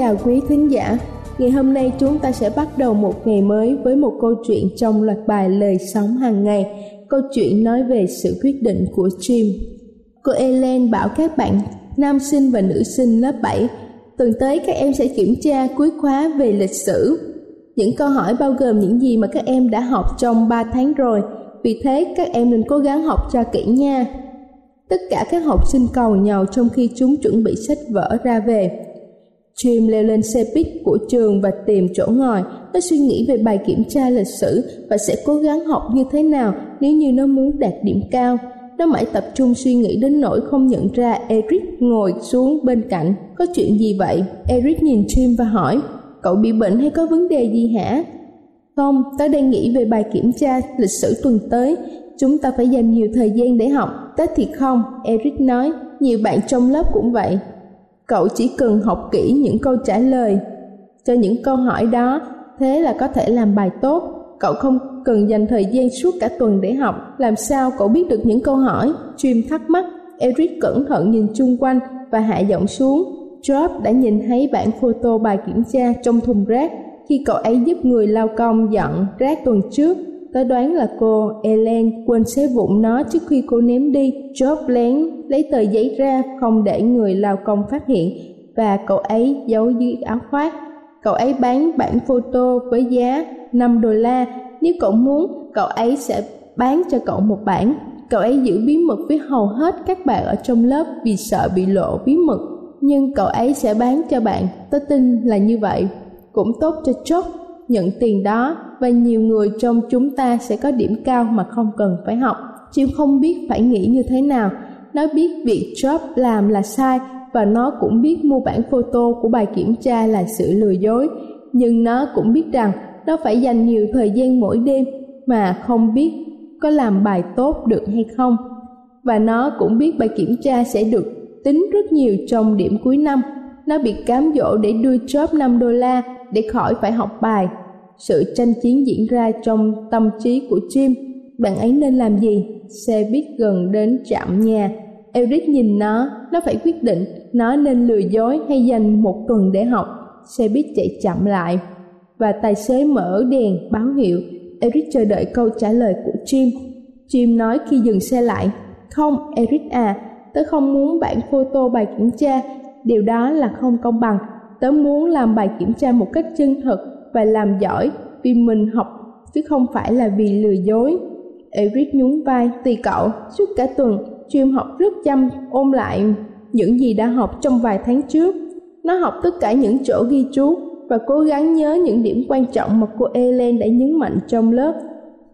Chào quý thính giả. Ngày hôm nay chúng ta sẽ bắt đầu một ngày mới với một câu chuyện trong loạt bài Lời sống hàng ngày. Câu chuyện nói về sự quyết định của Jim. Cô Ellen bảo các bạn, nam sinh và nữ sinh lớp 7 tuần tới các em sẽ kiểm tra cuối khóa về lịch sử. Những câu hỏi bao gồm những gì mà các em đã học trong 3 tháng rồi. Vì thế, các em nên cố gắng học cho kỹ nha. Tất cả các học sinh cầu nhau trong khi chúng chuẩn bị sách vở ra về Jim leo lên xe buýt của trường và tìm chỗ ngồi. Nó suy nghĩ về bài kiểm tra lịch sử và sẽ cố gắng học như thế nào nếu như nó muốn đạt điểm cao. Nó mãi tập trung suy nghĩ đến nỗi không nhận ra Eric ngồi xuống bên cạnh. Có chuyện gì vậy? Eric nhìn Jim và hỏi. Cậu bị bệnh hay có vấn đề gì hả? Không, tớ đang nghĩ về bài kiểm tra lịch sử tuần tới. Chúng ta phải dành nhiều thời gian để học. Tớ thì không, Eric nói. Nhiều bạn trong lớp cũng vậy cậu chỉ cần học kỹ những câu trả lời. Cho những câu hỏi đó, thế là có thể làm bài tốt. Cậu không cần dành thời gian suốt cả tuần để học. Làm sao cậu biết được những câu hỏi? Jim thắc mắc. Eric cẩn thận nhìn chung quanh và hạ giọng xuống. Job đã nhìn thấy bản photo bài kiểm tra trong thùng rác. Khi cậu ấy giúp người lao công dọn rác tuần trước tớ đoán là cô Ellen quên xé vụn nó trước khi cô ném đi. Job lén lấy tờ giấy ra không để người lao công phát hiện và cậu ấy giấu dưới áo khoác. Cậu ấy bán bản photo với giá 5 đô la. Nếu cậu muốn, cậu ấy sẽ bán cho cậu một bản. Cậu ấy giữ bí mật với hầu hết các bạn ở trong lớp vì sợ bị lộ bí mật. Nhưng cậu ấy sẽ bán cho bạn, tớ tin là như vậy. Cũng tốt cho Job nhận tiền đó và nhiều người trong chúng ta sẽ có điểm cao mà không cần phải học. Chim không biết phải nghĩ như thế nào. Nó biết việc job làm là sai và nó cũng biết mua bản photo của bài kiểm tra là sự lừa dối. Nhưng nó cũng biết rằng nó phải dành nhiều thời gian mỗi đêm mà không biết có làm bài tốt được hay không. Và nó cũng biết bài kiểm tra sẽ được tính rất nhiều trong điểm cuối năm. Nó bị cám dỗ để đưa job 5 đô la để khỏi phải học bài sự tranh chiến diễn ra trong tâm trí của Jim. Bạn ấy nên làm gì? Xe buýt gần đến trạm nhà. Eric nhìn nó, nó phải quyết định nó nên lừa dối hay dành một tuần để học. Xe buýt chạy chậm lại và tài xế mở đèn báo hiệu. Eric chờ đợi câu trả lời của Jim. Jim nói khi dừng xe lại, không, Eric à, tớ không muốn bản photo bài kiểm tra, điều đó là không công bằng. Tớ muốn làm bài kiểm tra một cách chân thật và làm giỏi vì mình học chứ không phải là vì lừa dối. Eric nhún vai, tùy cậu, suốt cả tuần, chuyên học rất chăm, ôn lại những gì đã học trong vài tháng trước. Nó học tất cả những chỗ ghi chú và cố gắng nhớ những điểm quan trọng mà cô Ellen đã nhấn mạnh trong lớp.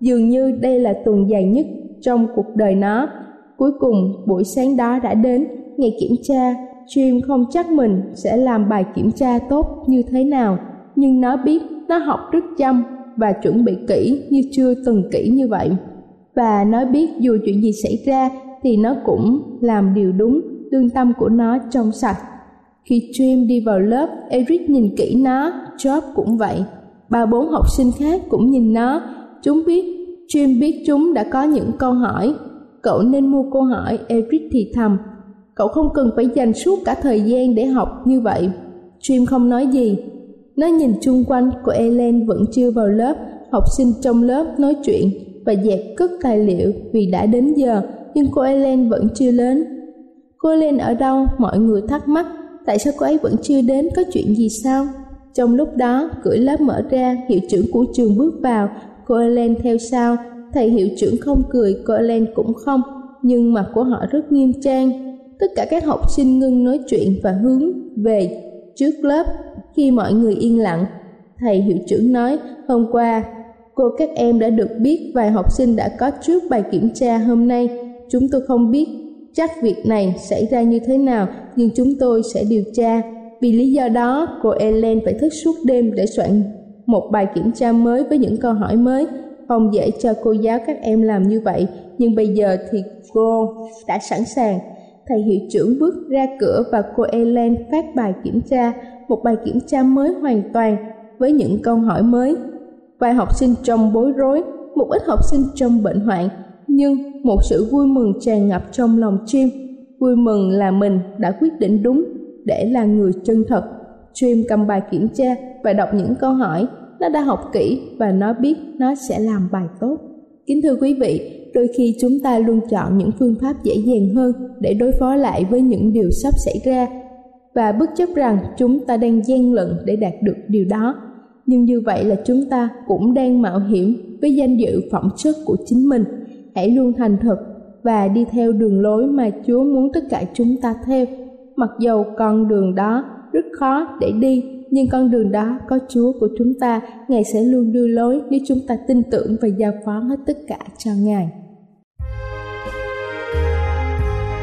Dường như đây là tuần dài nhất trong cuộc đời nó. Cuối cùng, buổi sáng đó đã đến, ngày kiểm tra, Jim không chắc mình sẽ làm bài kiểm tra tốt như thế nào, nhưng nó biết nó học rất chăm và chuẩn bị kỹ như chưa từng kỹ như vậy. và nó biết dù chuyện gì xảy ra thì nó cũng làm điều đúng lương tâm của nó trong sạch. Khi Jim đi vào lớp, Eric nhìn kỹ nó, Job cũng vậy. Ba bốn học sinh khác cũng nhìn nó. Chúng biết, Jim biết chúng đã có những câu hỏi. Cậu nên mua câu hỏi, Eric thì thầm cậu không cần phải dành suốt cả thời gian để học như vậy. Jim không nói gì. Nó nhìn chung quanh của Ellen vẫn chưa vào lớp. Học sinh trong lớp nói chuyện và dẹp cất tài liệu vì đã đến giờ, nhưng cô Ellen vẫn chưa đến. Cô Ellen ở đâu? Mọi người thắc mắc. Tại sao cô ấy vẫn chưa đến? Có chuyện gì sao? Trong lúc đó, cửa lớp mở ra, hiệu trưởng của trường bước vào. Cô Ellen theo sau. Thầy hiệu trưởng không cười, cô Ellen cũng không. Nhưng mặt của họ rất nghiêm trang tất cả các học sinh ngưng nói chuyện và hướng về trước lớp khi mọi người yên lặng. Thầy hiệu trưởng nói, hôm qua, cô các em đã được biết vài học sinh đã có trước bài kiểm tra hôm nay. Chúng tôi không biết chắc việc này xảy ra như thế nào, nhưng chúng tôi sẽ điều tra. Vì lý do đó, cô ellen phải thức suốt đêm để soạn một bài kiểm tra mới với những câu hỏi mới. Không dễ cho cô giáo các em làm như vậy, nhưng bây giờ thì cô đã sẵn sàng thầy hiệu trưởng bước ra cửa và cô ellen phát bài kiểm tra một bài kiểm tra mới hoàn toàn với những câu hỏi mới vài học sinh trong bối rối một ít học sinh trong bệnh hoạn nhưng một sự vui mừng tràn ngập trong lòng Jim. Vui mừng là mình đã quyết định đúng để là người chân thật. Jim cầm bài kiểm tra và đọc những câu hỏi. Nó đã học kỹ và nó biết nó sẽ làm bài tốt. Kính thưa quý vị, đôi khi chúng ta luôn chọn những phương pháp dễ dàng hơn để đối phó lại với những điều sắp xảy ra và bất chấp rằng chúng ta đang gian lận để đạt được điều đó nhưng như vậy là chúng ta cũng đang mạo hiểm với danh dự phẩm chất của chính mình hãy luôn thành thật và đi theo đường lối mà Chúa muốn tất cả chúng ta theo. Mặc dầu con đường đó rất khó để đi, nhưng con đường đó có Chúa của chúng ta, Ngài sẽ luôn đưa lối nếu chúng ta tin tưởng và giao phó hết tất cả cho Ngài.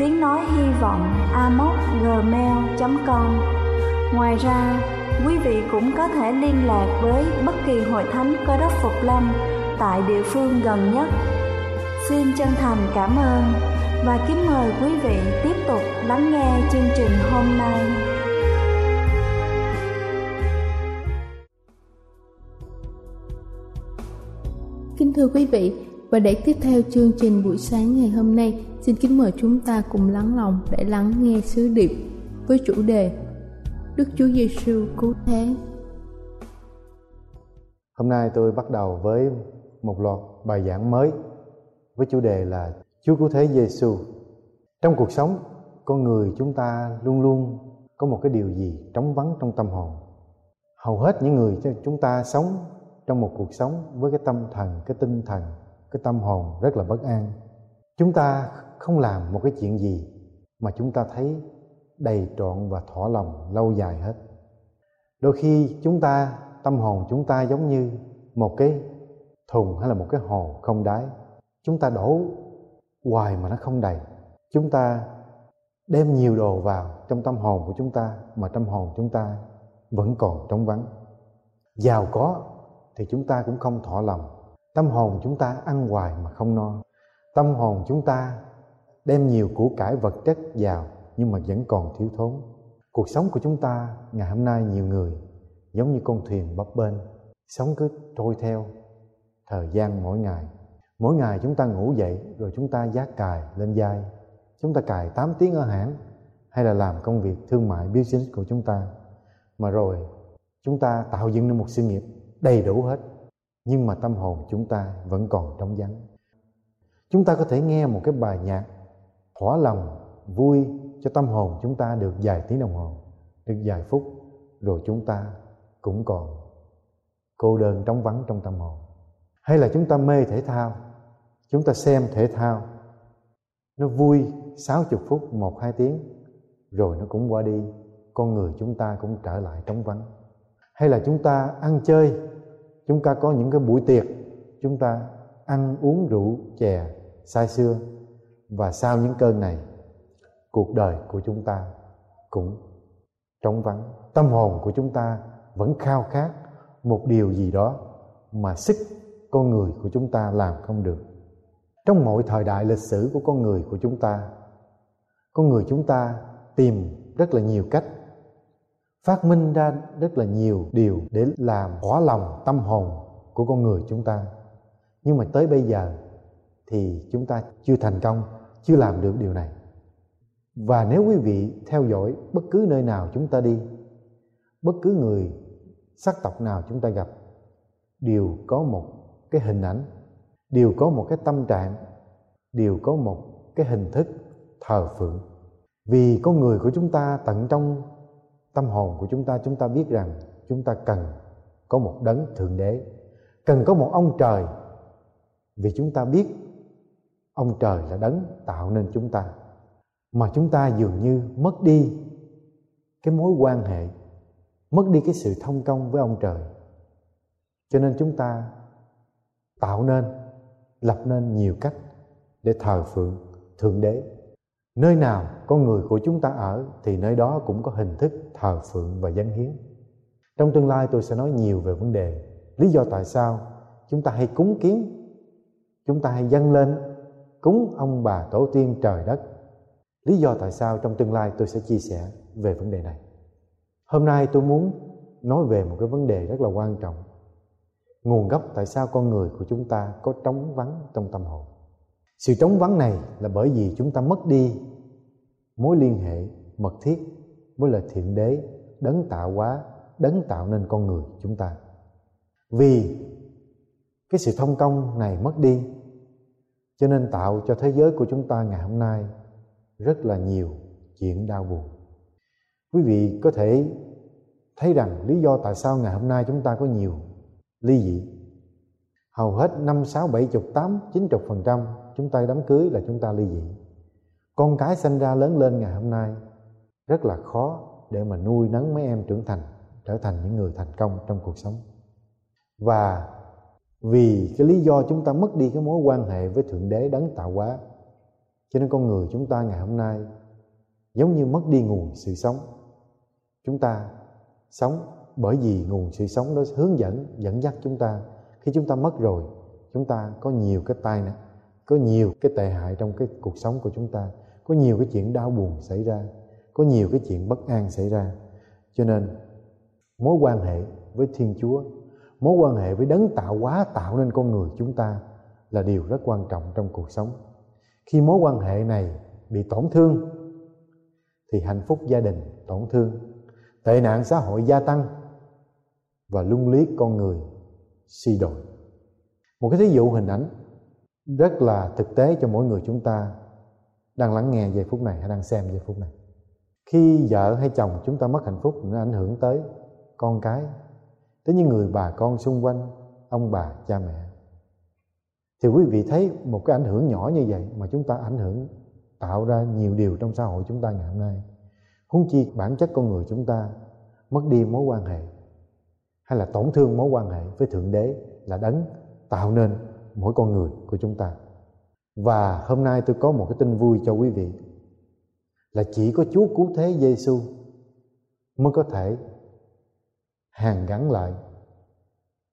tiếng nói hy vọng gmail.com Ngoài ra, quý vị cũng có thể liên lạc với bất kỳ hội thánh cơ đốc Phục Lâm tại địa phương gần nhất Xin chân thành cảm ơn và kính mời quý vị tiếp tục lắng nghe chương trình hôm nay. Kính thưa quý vị, và để tiếp theo chương trình buổi sáng ngày hôm nay, xin kính mời chúng ta cùng lắng lòng để lắng nghe sứ điệp với chủ đề Đức Chúa Giêsu cứu thế. Hôm nay tôi bắt đầu với một loạt bài giảng mới với chủ đề là Chúa Cứu Thế Giêsu. Trong cuộc sống, con người chúng ta luôn luôn có một cái điều gì trống vắng trong tâm hồn. Hầu hết những người chúng ta sống trong một cuộc sống với cái tâm thần, cái tinh thần, cái tâm hồn rất là bất an. Chúng ta không làm một cái chuyện gì mà chúng ta thấy đầy trọn và thỏa lòng lâu dài hết. Đôi khi chúng ta, tâm hồn chúng ta giống như một cái thùng hay là một cái hồ không đáy chúng ta đổ hoài mà nó không đầy chúng ta đem nhiều đồ vào trong tâm hồn của chúng ta mà tâm hồn chúng ta vẫn còn trống vắng giàu có thì chúng ta cũng không thỏa lòng tâm hồn chúng ta ăn hoài mà không no tâm hồn chúng ta đem nhiều của cải vật chất vào nhưng mà vẫn còn thiếu thốn cuộc sống của chúng ta ngày hôm nay nhiều người giống như con thuyền bấp bênh, sống cứ trôi theo thời gian mỗi ngày Mỗi ngày chúng ta ngủ dậy rồi chúng ta giác cài lên vai. Chúng ta cài 8 tiếng ở hãng hay là làm công việc thương mại business của chúng ta. Mà rồi chúng ta tạo dựng nên một sự nghiệp đầy đủ hết. Nhưng mà tâm hồn chúng ta vẫn còn trống vắng. Chúng ta có thể nghe một cái bài nhạc thỏa lòng, vui cho tâm hồn chúng ta được vài tiếng đồng hồ, được vài phút, rồi chúng ta cũng còn cô đơn trống vắng trong tâm hồn. Hay là chúng ta mê thể thao, chúng ta xem thể thao nó vui sáu chục phút một hai tiếng rồi nó cũng qua đi con người chúng ta cũng trở lại trống vắng hay là chúng ta ăn chơi chúng ta có những cái buổi tiệc, chúng ta ăn uống rượu, chè, say sưa. Và sau những cơn này, cuộc đời của chúng ta cũng trống vắng. Tâm hồn của chúng ta vẫn khao khát một điều gì đó mà sức con người của chúng ta làm không được. Trong mọi thời đại lịch sử của con người của chúng ta, con người chúng ta tìm rất là nhiều cách phát minh ra rất là nhiều điều để làm hóa lòng tâm hồn của con người chúng ta. Nhưng mà tới bây giờ thì chúng ta chưa thành công, chưa làm được điều này. Và nếu quý vị theo dõi bất cứ nơi nào chúng ta đi, bất cứ người, sắc tộc nào chúng ta gặp, đều có một cái hình ảnh, đều có một cái tâm trạng, đều có một cái hình thức thờ phượng. Vì con người của chúng ta tận trong tâm hồn của chúng ta chúng ta biết rằng chúng ta cần có một đấng thượng đế, cần có một ông trời. Vì chúng ta biết ông trời là đấng tạo nên chúng ta, mà chúng ta dường như mất đi cái mối quan hệ, mất đi cái sự thông công với ông trời. Cho nên chúng ta tạo nên, lập nên nhiều cách để thờ phượng thượng đế nơi nào con người của chúng ta ở, thì nơi đó cũng có hình thức thờ phượng và dân hiến. Trong tương lai tôi sẽ nói nhiều về vấn đề. Lý do tại sao chúng ta hay cúng kiến, chúng ta hay dâng lên, cúng ông bà tổ tiên trời đất. Lý do tại sao trong tương lai tôi sẽ chia sẻ về vấn đề này. Hôm nay tôi muốn nói về một cái vấn đề rất là quan trọng. Nguồn gốc tại sao con người của chúng ta có trống vắng trong tâm hồn. Sự trống vắng này là bởi vì chúng ta mất đi mối liên hệ mật thiết với lời thiện đế đấng tạo hóa, đấng tạo nên con người chúng ta. Vì cái sự thông công này mất đi, cho nên tạo cho thế giới của chúng ta ngày hôm nay rất là nhiều chuyện đau buồn. Quý vị có thể thấy rằng lý do tại sao ngày hôm nay chúng ta có nhiều ly dị. Hầu hết năm sáu bảy chục tám chín chục phần trăm chúng ta đám cưới là chúng ta ly dị con cái sinh ra lớn lên ngày hôm nay, rất là khó để mà nuôi nấng mấy em trưởng thành, trở thành những người thành công trong cuộc sống. Và vì cái lý do chúng ta mất đi cái mối quan hệ với thượng đế đấng tạo hóa, cho nên con người chúng ta ngày hôm nay giống như mất đi nguồn sự sống. Chúng ta sống bởi vì nguồn sự sống đó hướng dẫn dẫn dắt chúng ta. Khi chúng ta mất rồi, chúng ta có nhiều cái tai nạn, có nhiều cái tệ hại trong cái cuộc sống của chúng ta có nhiều cái chuyện đau buồn xảy ra, có nhiều cái chuyện bất an xảy ra. Cho nên, mối quan hệ với thiên chúa, mối quan hệ với đấng tạo hóa tạo nên con người chúng ta là điều rất quan trọng trong cuộc sống. Khi mối quan hệ này bị tổn thương, thì hạnh phúc gia đình tổn thương, tệ nạn xã hội gia tăng và lung lý con người suy đồi. Một cái thí dụ hình ảnh rất là thực tế cho mỗi người chúng ta đang lắng nghe giây phút này hay đang xem giây phút này. Khi vợ hay chồng chúng ta mất hạnh phúc nó ảnh hưởng tới con cái, tới những người bà con xung quanh, ông bà, cha mẹ. Thì quý vị thấy một cái ảnh hưởng nhỏ như vậy mà chúng ta ảnh hưởng, tạo ra nhiều điều trong xã hội chúng ta ngày hôm nay. Huống chi bản chất con người chúng ta mất đi mối quan hệ, hay là tổn thương mối quan hệ với thượng đế là đấng tạo nên mỗi con người của chúng ta và hôm nay tôi có một cái tin vui cho quý vị là chỉ có Chúa cứu thế Giêsu mới có thể hàn gắn lại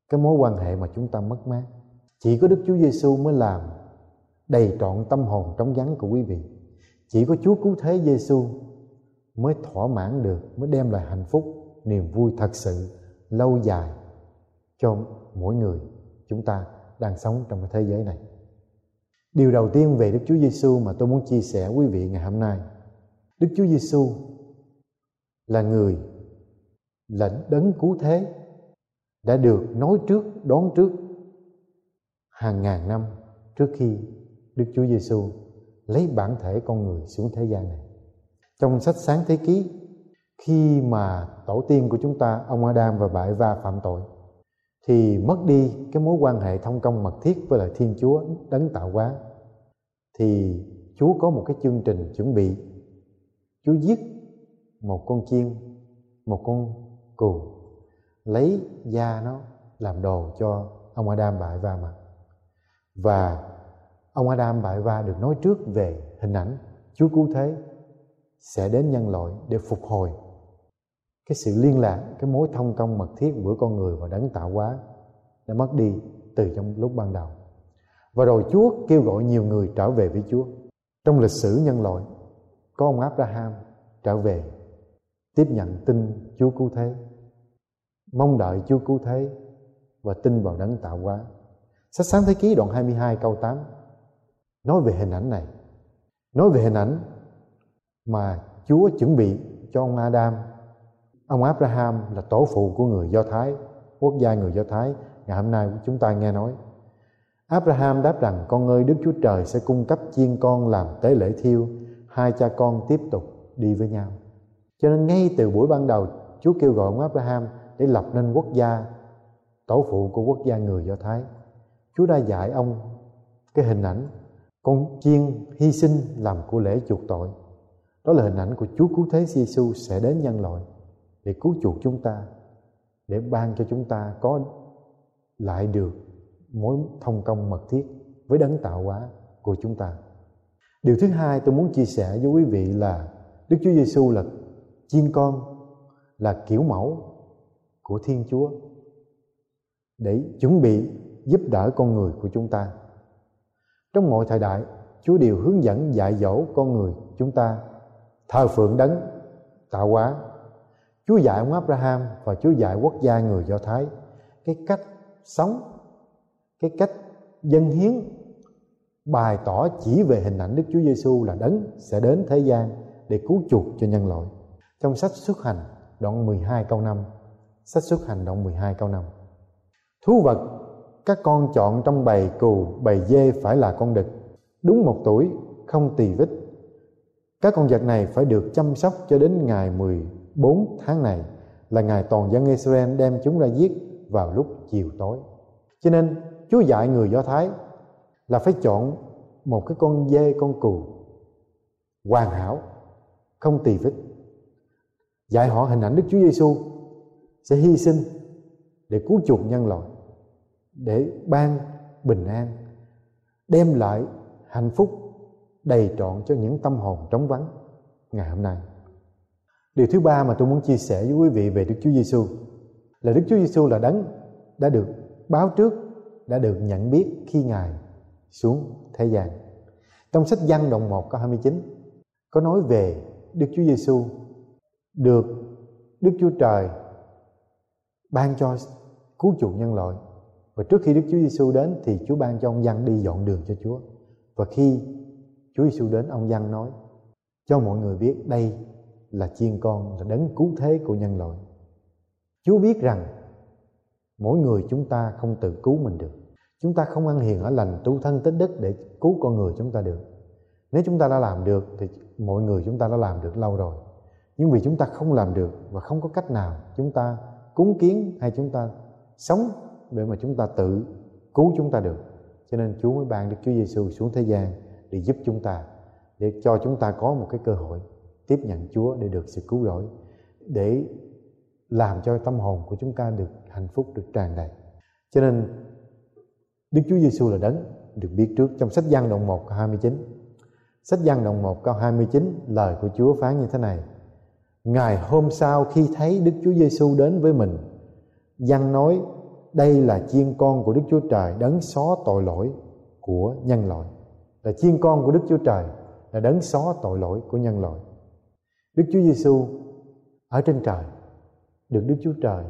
cái mối quan hệ mà chúng ta mất mát. Chỉ có Đức Chúa Giêsu mới làm đầy trọn tâm hồn trống vắng của quý vị. Chỉ có Chúa cứu thế Giêsu mới thỏa mãn được, mới đem lại hạnh phúc, niềm vui thật sự lâu dài cho mỗi người chúng ta đang sống trong cái thế giới này. Điều đầu tiên về Đức Chúa Giêsu mà tôi muốn chia sẻ quý vị ngày hôm nay. Đức Chúa Giêsu là người là đấng cứu thế, đã được nói trước, đón trước hàng ngàn năm trước khi Đức Chúa Giêsu lấy bản thể con người xuống thế gian này. Trong sách sáng thế ký, khi mà tổ tiên của chúng ta, ông Adam và bà Eva phạm tội, thì mất đi cái mối quan hệ thông công mật thiết với lại Thiên Chúa đấng tạo hóa thì Chúa có một cái chương trình chuẩn bị. Chúa giết một con chiên, một con cừu, lấy da nó làm đồ cho ông Adam bại va mặt và ông Adam bại va được nói trước về hình ảnh Chúa cứu thế sẽ đến nhân loại để phục hồi. Cái sự liên lạc, cái mối thông công mật thiết giữa con người và đấng tạo hóa đã mất đi từ trong lúc ban đầu và rồi Chúa kêu gọi nhiều người trở về với Chúa. Trong lịch sử nhân loại, có ông Abraham trở về tiếp nhận tin Chúa cứu thế. Mong đợi Chúa cứu thế và tin vào đấng tạo hóa. Sách sáng thế ký đoạn 22 câu 8 nói về hình ảnh này. Nói về hình ảnh mà Chúa chuẩn bị cho ông Adam. Ông Abraham là tổ phụ của người Do Thái, quốc gia người Do Thái. Ngày hôm nay chúng ta nghe nói. Abraham đáp rằng, con ơi, Đức Chúa Trời sẽ cung cấp chiên con làm tế lễ thiêu, hai cha con tiếp tục đi với nhau. Cho nên ngay từ buổi ban đầu, Chúa kêu gọi ông Abraham để lập nên quốc gia, tổ phụ của quốc gia người Do Thái. Chúa đã dạy ông cái hình ảnh con chiên hy sinh làm của lễ chuộc tội. Đó là hình ảnh của Chúa cứu thế Giêsu sẽ đến nhân loại để cứu chuộc chúng ta, để ban cho chúng ta có lại được mối thông công mật thiết với đấng tạo hóa của chúng ta. Điều thứ hai tôi muốn chia sẻ với quý vị là Đức Chúa Giêsu là chiên con là kiểu mẫu của Thiên Chúa để chuẩn bị giúp đỡ con người của chúng ta. Trong mọi thời đại, Chúa đều hướng dẫn dạy dỗ con người chúng ta thờ phượng đấng tạo hóa. Chúa dạy ông Abraham và Chúa dạy quốc gia người Do Thái cái cách sống, cái cách dân hiến, bày tỏ chỉ về hình ảnh Đức Chúa Giêsu là đấng sẽ đến thế gian để cứu chuộc cho nhân loại. Trong sách xuất hành đoạn 12 câu 5 Sách xuất hành đoạn 12 câu 5 Thú vật, các con chọn trong bầy cừu, bầy dê phải là con đực đúng một tuổi, không tỳ vết các con vật này phải được chăm sóc cho đến ngày 14 tháng này, là ngày toàn dân Israel đem chúng ra giết vào lúc chiều tối. Cho nên Chúa dạy người Do Thái là phải chọn một cái con dê, con cừu hoàn hảo, không tỳ vết. Dạy họ hình ảnh Đức Chúa Giêsu sẽ hy sinh để cứu chuộc nhân loại, để ban bình an, đem lại hạnh phúc đầy trọn cho những tâm hồn trống vắng ngày hôm nay. Điều thứ ba mà tôi muốn chia sẻ với quý vị về Đức Chúa Giêsu là Đức Chúa Giêsu là đấng đã được báo trước, đã được nhận biết khi Ngài xuống thế gian. Trong sách Giăng đoạn 1 câu 29 có nói về Đức Chúa Giêsu được Đức Chúa Trời ban cho cứu chuộc nhân loại và trước khi Đức Chúa Giêsu đến thì Chúa ban cho ông Giăng đi dọn đường cho Chúa. Và khi Chúa Giêsu đến, ông Giăng nói, cho mọi người biết đây là chiên con là đấng cứu thế của nhân loại. Chúa biết rằng mỗi người chúng ta không tự cứu mình được. Chúng ta không ăn hiền ở lành tu thân tích đức để cứu con người chúng ta được. Nếu chúng ta đã làm được thì mọi người chúng ta đã làm được lâu rồi. Nhưng vì chúng ta không làm được và không có cách nào chúng ta cúng kiến hay chúng ta sống để mà chúng ta tự cứu chúng ta được. Cho nên Chúa mới ban Đức Chúa Giêsu xuống thế gian để giúp chúng ta để cho chúng ta có một cái cơ hội tiếp nhận Chúa để được sự cứu rỗi để làm cho tâm hồn của chúng ta được hạnh phúc, được tràn đầy. Cho nên, Đức Chúa Giêsu là đấng được biết trước trong sách Giăng đoạn 1 câu 29 sách Giăng đoạn 1 câu 29 lời của Chúa phán như thế này. Ngày hôm sau khi thấy Đức Chúa Giêsu đến với mình, Giăng nói, đây là chiên con của Đức Chúa Trời, đấng xóa tội lỗi của nhân loại. Là chiên con của Đức Chúa Trời, là đấng xóa tội lỗi của nhân loại. Đức Chúa Giêsu ở trên trời được Đức Chúa Trời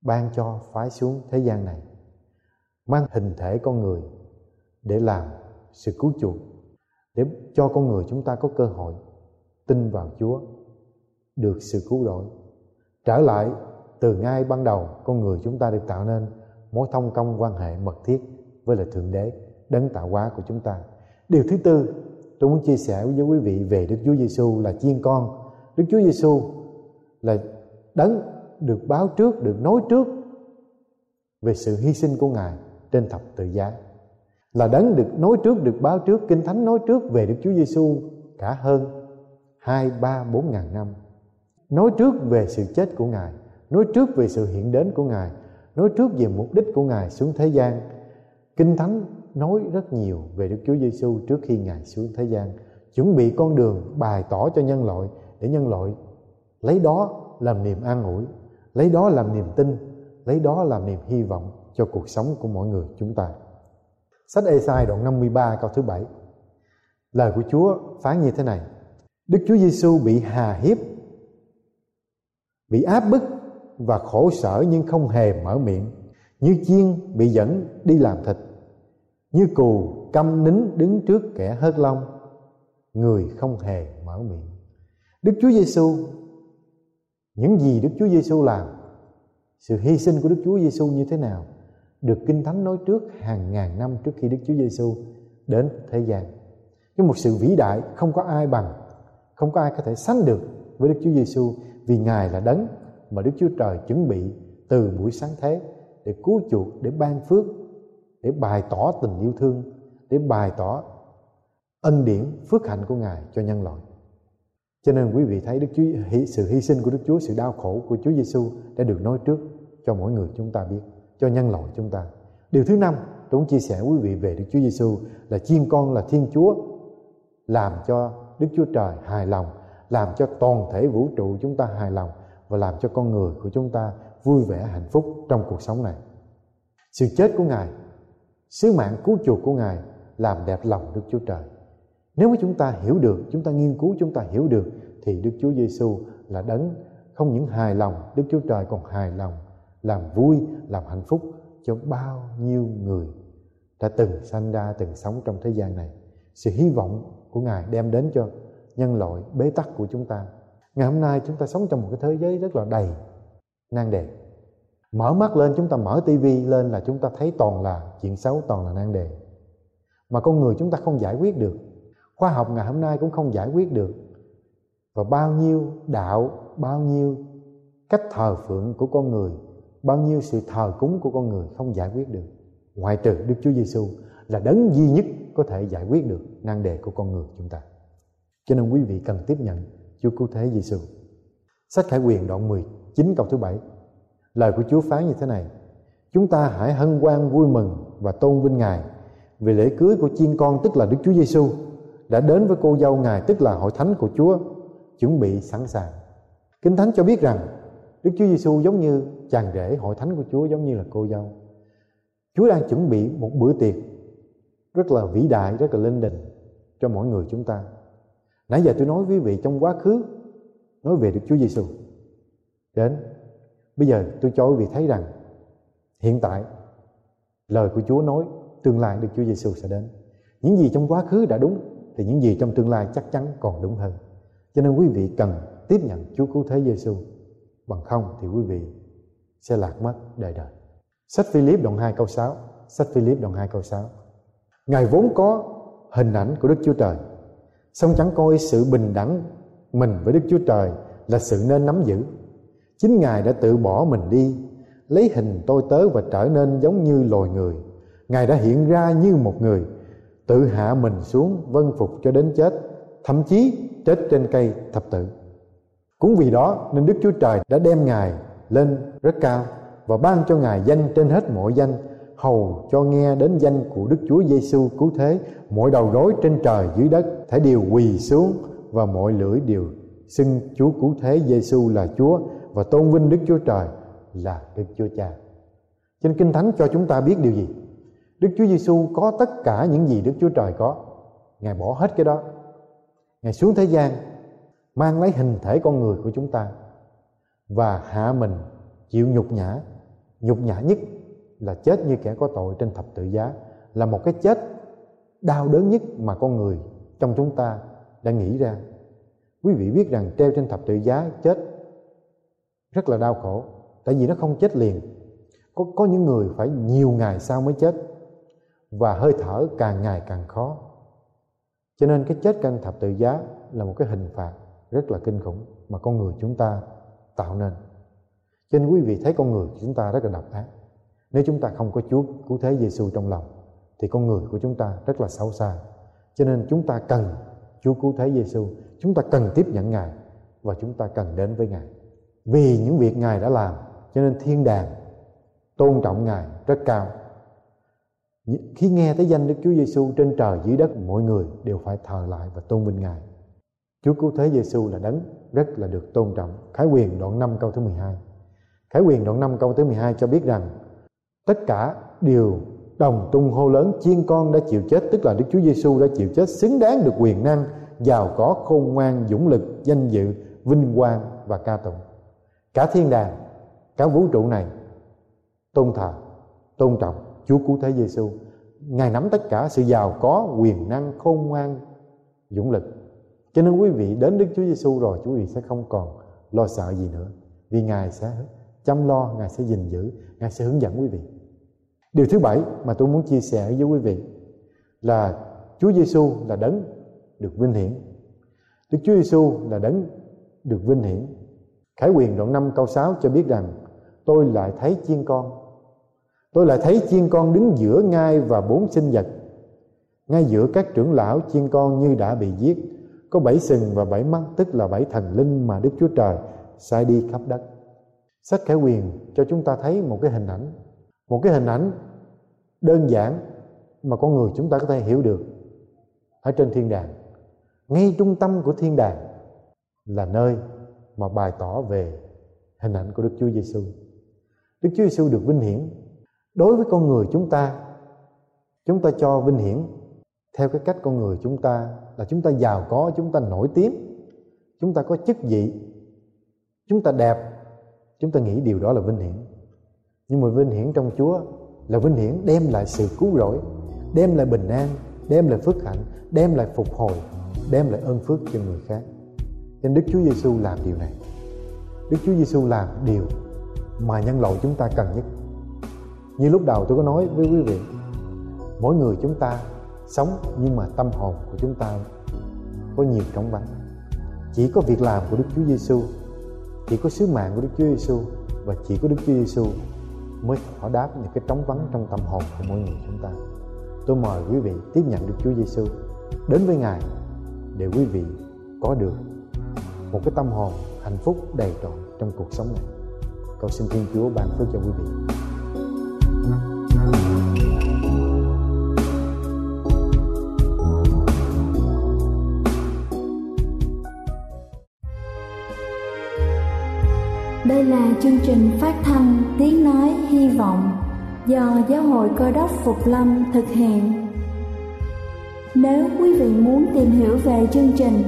ban cho phái xuống thế gian này, mang hình thể con người để làm sự cứu chuộc, để cho con người chúng ta có cơ hội tin vào Chúa, được sự cứu rỗi. Trở lại từ ngay ban đầu, con người chúng ta được tạo nên mối thông công quan hệ mật thiết với là thượng đế, đấng tạo hóa của chúng ta. Điều thứ tư, tôi muốn chia sẻ với quý vị về Đức Chúa Giêsu là chiên con. Đức Chúa Giêsu là đấng được báo trước, được nói trước về sự hy sinh của Ngài trên thập tự giá. Là đấng được nói trước, được báo trước, kinh thánh nói trước về Đức Chúa Giêsu cả hơn hai, ba, bốn ngàn năm. Nói trước về sự chết của ngài, nói trước về sự hiện đến của ngài, nói trước về mục đích của ngài xuống thế gian. Kinh thánh nói rất nhiều về Đức Chúa Giêsu trước khi ngài xuống thế gian, chuẩn bị con đường bày tỏ cho nhân loại để nhân loại lấy đó làm niềm an ủi lấy đó làm niềm tin lấy đó làm niềm hy vọng cho cuộc sống của mọi người chúng ta. Sách Esai đoạn 53 câu thứ bảy. Lời của Chúa phán như thế này. Đức Chúa Giêsu bị hà hiếp bị áp bức và khổ sở nhưng không hề mở miệng như chiên bị dẫn đi làm thịt như cù câm nín đứng trước kẻ hớt long, người không hề mở miệng. Đức Chúa Giêsu những gì Đức Chúa Giêsu làm sự hy sinh của Đức Chúa Giêsu như thế nào được Kinh Thánh nói trước hàng ngàn năm trước khi Đức Chúa Giêsu đến thế gian. Cái một sự vĩ đại không có ai bằng, không có ai có thể sánh được với Đức Chúa Giêsu vì Ngài là đấng mà Đức Chúa Trời chuẩn bị từ buổi sáng thế để cứu chuộc, để ban phước, để bày tỏ tình yêu thương, để bày tỏ ân điển phước hạnh của Ngài cho nhân loại. Cho nên quý vị thấy Đức Chúa sự hy sinh của Đức Chúa, sự đau khổ của Chúa Giêsu đã được nói trước cho mỗi người chúng ta biết, cho nhân loại chúng ta. Điều thứ năm, tôi muốn chia sẻ quý vị về Đức Chúa Giêsu là chiên con là Thiên Chúa làm cho Đức Chúa Trời hài lòng, làm cho toàn thể vũ trụ chúng ta hài lòng và làm cho con người của chúng ta vui vẻ hạnh phúc trong cuộc sống này. Sự chết của Ngài, sứ mạng cứu chuộc của Ngài làm đẹp lòng Đức Chúa Trời. Nếu mà chúng ta hiểu được, chúng ta nghiên cứu, chúng ta hiểu được thì Đức Chúa Giêsu là đấng không những hài lòng, Đức Chúa Trời còn hài lòng, làm vui, làm hạnh phúc cho bao nhiêu người đã từng sanh ra, từng sống trong thế gian này. Sự hy vọng của Ngài đem đến cho nhân loại bế tắc của chúng ta. Ngày hôm nay chúng ta sống trong một cái thế giới rất là đầy nan đề. Mở mắt lên chúng ta mở tivi lên là chúng ta thấy toàn là chuyện xấu, toàn là nan đề. Mà con người chúng ta không giải quyết được khoa học ngày hôm nay cũng không giải quyết được và bao nhiêu đạo, bao nhiêu cách thờ phượng của con người, bao nhiêu sự thờ cúng của con người không giải quyết được ngoại trừ Đức Chúa Giêsu là đấng duy nhất có thể giải quyết được nan đề của con người chúng ta. Cho nên quý vị cần tiếp nhận Chúa Cứu Thế Giêsu. Sách Khải Quyền đoạn 19 câu thứ bảy Lời của Chúa phán như thế này, Chúng ta hãy hân hoan vui mừng và tôn vinh Ngài Vì lễ cưới của chiên con tức là Đức Chúa Giêsu đã đến với cô dâu ngài tức là hội thánh của Chúa chuẩn bị sẵn sàng. Kinh Thánh cho biết rằng Đức Chúa Giêsu giống như chàng rể hội thánh của Chúa giống như là cô dâu. Chúa đang chuẩn bị một bữa tiệc rất là vĩ đại, rất là linh đình cho mỗi người chúng ta. Nãy giờ tôi nói với quý vị trong quá khứ nói về Đức Chúa Giêsu. Đến bây giờ tôi cho quý vị thấy rằng hiện tại lời của Chúa nói tương lai Đức Chúa Giêsu sẽ đến. Những gì trong quá khứ đã đúng thì những gì trong tương lai chắc chắn còn đúng hơn. Cho nên quý vị cần tiếp nhận Chúa cứu thế Giêsu. Bằng không thì quý vị sẽ lạc mất đời đời. Sách Philip đoạn 2 câu 6, sách Philip đoạn 2 câu 6. Ngài vốn có hình ảnh của Đức Chúa Trời, song chẳng coi sự bình đẳng mình với Đức Chúa Trời là sự nên nắm giữ. Chính Ngài đã tự bỏ mình đi, lấy hình tôi tớ và trở nên giống như loài người. Ngài đã hiện ra như một người, tự hạ mình xuống vân phục cho đến chết, thậm chí chết trên cây thập tự. Cũng vì đó nên đức chúa trời đã đem ngài lên rất cao và ban cho ngài danh trên hết mọi danh, hầu cho nghe đến danh của đức chúa giêsu cứu thế, mọi đầu gối trên trời, dưới đất thể đều quỳ xuống và mọi lưỡi đều xưng chúa cứu thế giêsu là chúa và tôn vinh đức chúa trời là đức chúa cha. Trên kinh thánh cho chúng ta biết điều gì? Đức Chúa Giêsu có tất cả những gì Đức Chúa Trời có. Ngài bỏ hết cái đó. Ngài xuống thế gian, mang lấy hình thể con người của chúng ta và hạ mình chịu nhục nhã. Nhục nhã nhất là chết như kẻ có tội trên thập tự giá, là một cái chết đau đớn nhất mà con người trong chúng ta đã nghĩ ra. Quý vị biết rằng treo trên thập tự giá chết rất là đau khổ, tại vì nó không chết liền. Có có những người phải nhiều ngày sau mới chết và hơi thở càng ngày càng khó. Cho nên cái chết canh thập tự giá là một cái hình phạt rất là kinh khủng mà con người chúng ta tạo nên. Cho nên quý vị thấy con người chúng ta rất là độc ác. Nếu chúng ta không có Chúa cứu thế Giêsu trong lòng, thì con người của chúng ta rất là xấu xa. Cho nên chúng ta cần Chúa cứu thế Giêsu chúng ta cần tiếp nhận Ngài và chúng ta cần đến với Ngài. Vì những việc Ngài đã làm, cho nên thiên đàng tôn trọng Ngài rất cao khi nghe tới danh Đức Chúa Giêsu trên trời, dưới đất, mọi người đều phải thờ lại và tôn vinh Ngài. Chúa cứu thế Giêsu là đấng rất là được tôn trọng. Khải quyền đoạn 5 câu thứ 12 Khải quyền đoạn 5 câu thứ 12 cho biết rằng, tất cả đều đồng tung hô lớn, chiên con đã chịu chết, tức là Đức Chúa Giêsu đã chịu chết, xứng đáng được quyền năng, giàu có, khôn ngoan, dũng lực, danh dự, vinh quang và ca tụng. Cả thiên đàng, cả vũ trụ này tôn thờ, tôn trọng. Chúa cứu thế Giêsu ngài nắm tất cả sự giàu có, quyền năng, khôn ngoan, dũng lực. Cho nên quý vị đến Đức Chúa Giêsu rồi quý vị sẽ không còn lo sợ gì nữa. Vì ngài sẽ chăm lo, ngài sẽ gìn giữ, ngài sẽ hướng dẫn quý vị. Điều thứ bảy mà tôi muốn chia sẻ với quý vị là Chúa Giêsu là đấng được vinh hiển. Đức Chúa Giêsu là đấng được vinh hiển. Khải quyền đoạn 5 câu 6 cho biết rằng, tôi lại thấy chiên con tôi lại thấy chiên con đứng giữa ngai và bốn sinh vật. Ngay giữa các trưởng lão, chiên con như đã bị giết. Có bảy sừng và bảy mắt, tức là bảy thần linh mà Đức Chúa Trời sai đi khắp đất. Sách khải quyền cho chúng ta thấy một cái hình ảnh. Một cái hình ảnh đơn giản mà con người chúng ta có thể hiểu được. Ở trên thiên đàng, ngay trung tâm của thiên đàng là nơi mà bày tỏ về hình ảnh của Đức Chúa Giêsu. Đức Chúa Giêsu được vinh hiển đối với con người chúng ta. Chúng ta cho vinh hiển theo cái cách con người chúng ta là chúng ta giàu có, chúng ta nổi tiếng, chúng ta có chức vị, chúng ta đẹp, chúng ta nghĩ điều đó là vinh hiển. Nhưng mà vinh hiển trong Chúa là vinh hiển đem lại sự cứu rỗi, đem lại bình an, đem lại phước hạnh, đem lại phục hồi, đem lại ơn phước cho người khác. Nên Đức Chúa Giêsu làm điều này. Đức Chúa Giêsu làm điều mà nhân loại chúng ta cần nhất. Như lúc đầu tôi có nói với quý vị, mỗi người chúng ta sống nhưng mà tâm hồn của chúng ta có nhiều trống vắng. Chỉ có việc làm của Đức Chúa Giêsu, chỉ có sứ mạng của Đức Chúa Giêsu và chỉ có Đức Chúa Giêsu mới thỏa đáp những cái trống vắng trong tâm hồn của mỗi người chúng ta. Tôi mời quý vị tiếp nhận Đức Chúa Giêsu đến với Ngài để quý vị có được một cái tâm hồn hạnh phúc đầy trọn trong cuộc sống này. Cầu xin Thiên Chúa ban phước cho quý vị. Đây là chương trình phát thanh Tiếng Nói Hy Vọng do Giáo hội Cơ đốc Phục Lâm thực hiện. Nếu quý vị muốn tìm hiểu về chương trình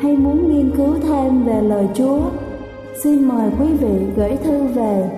hay muốn nghiên cứu thêm về lời Chúa, xin mời quý vị gửi thư về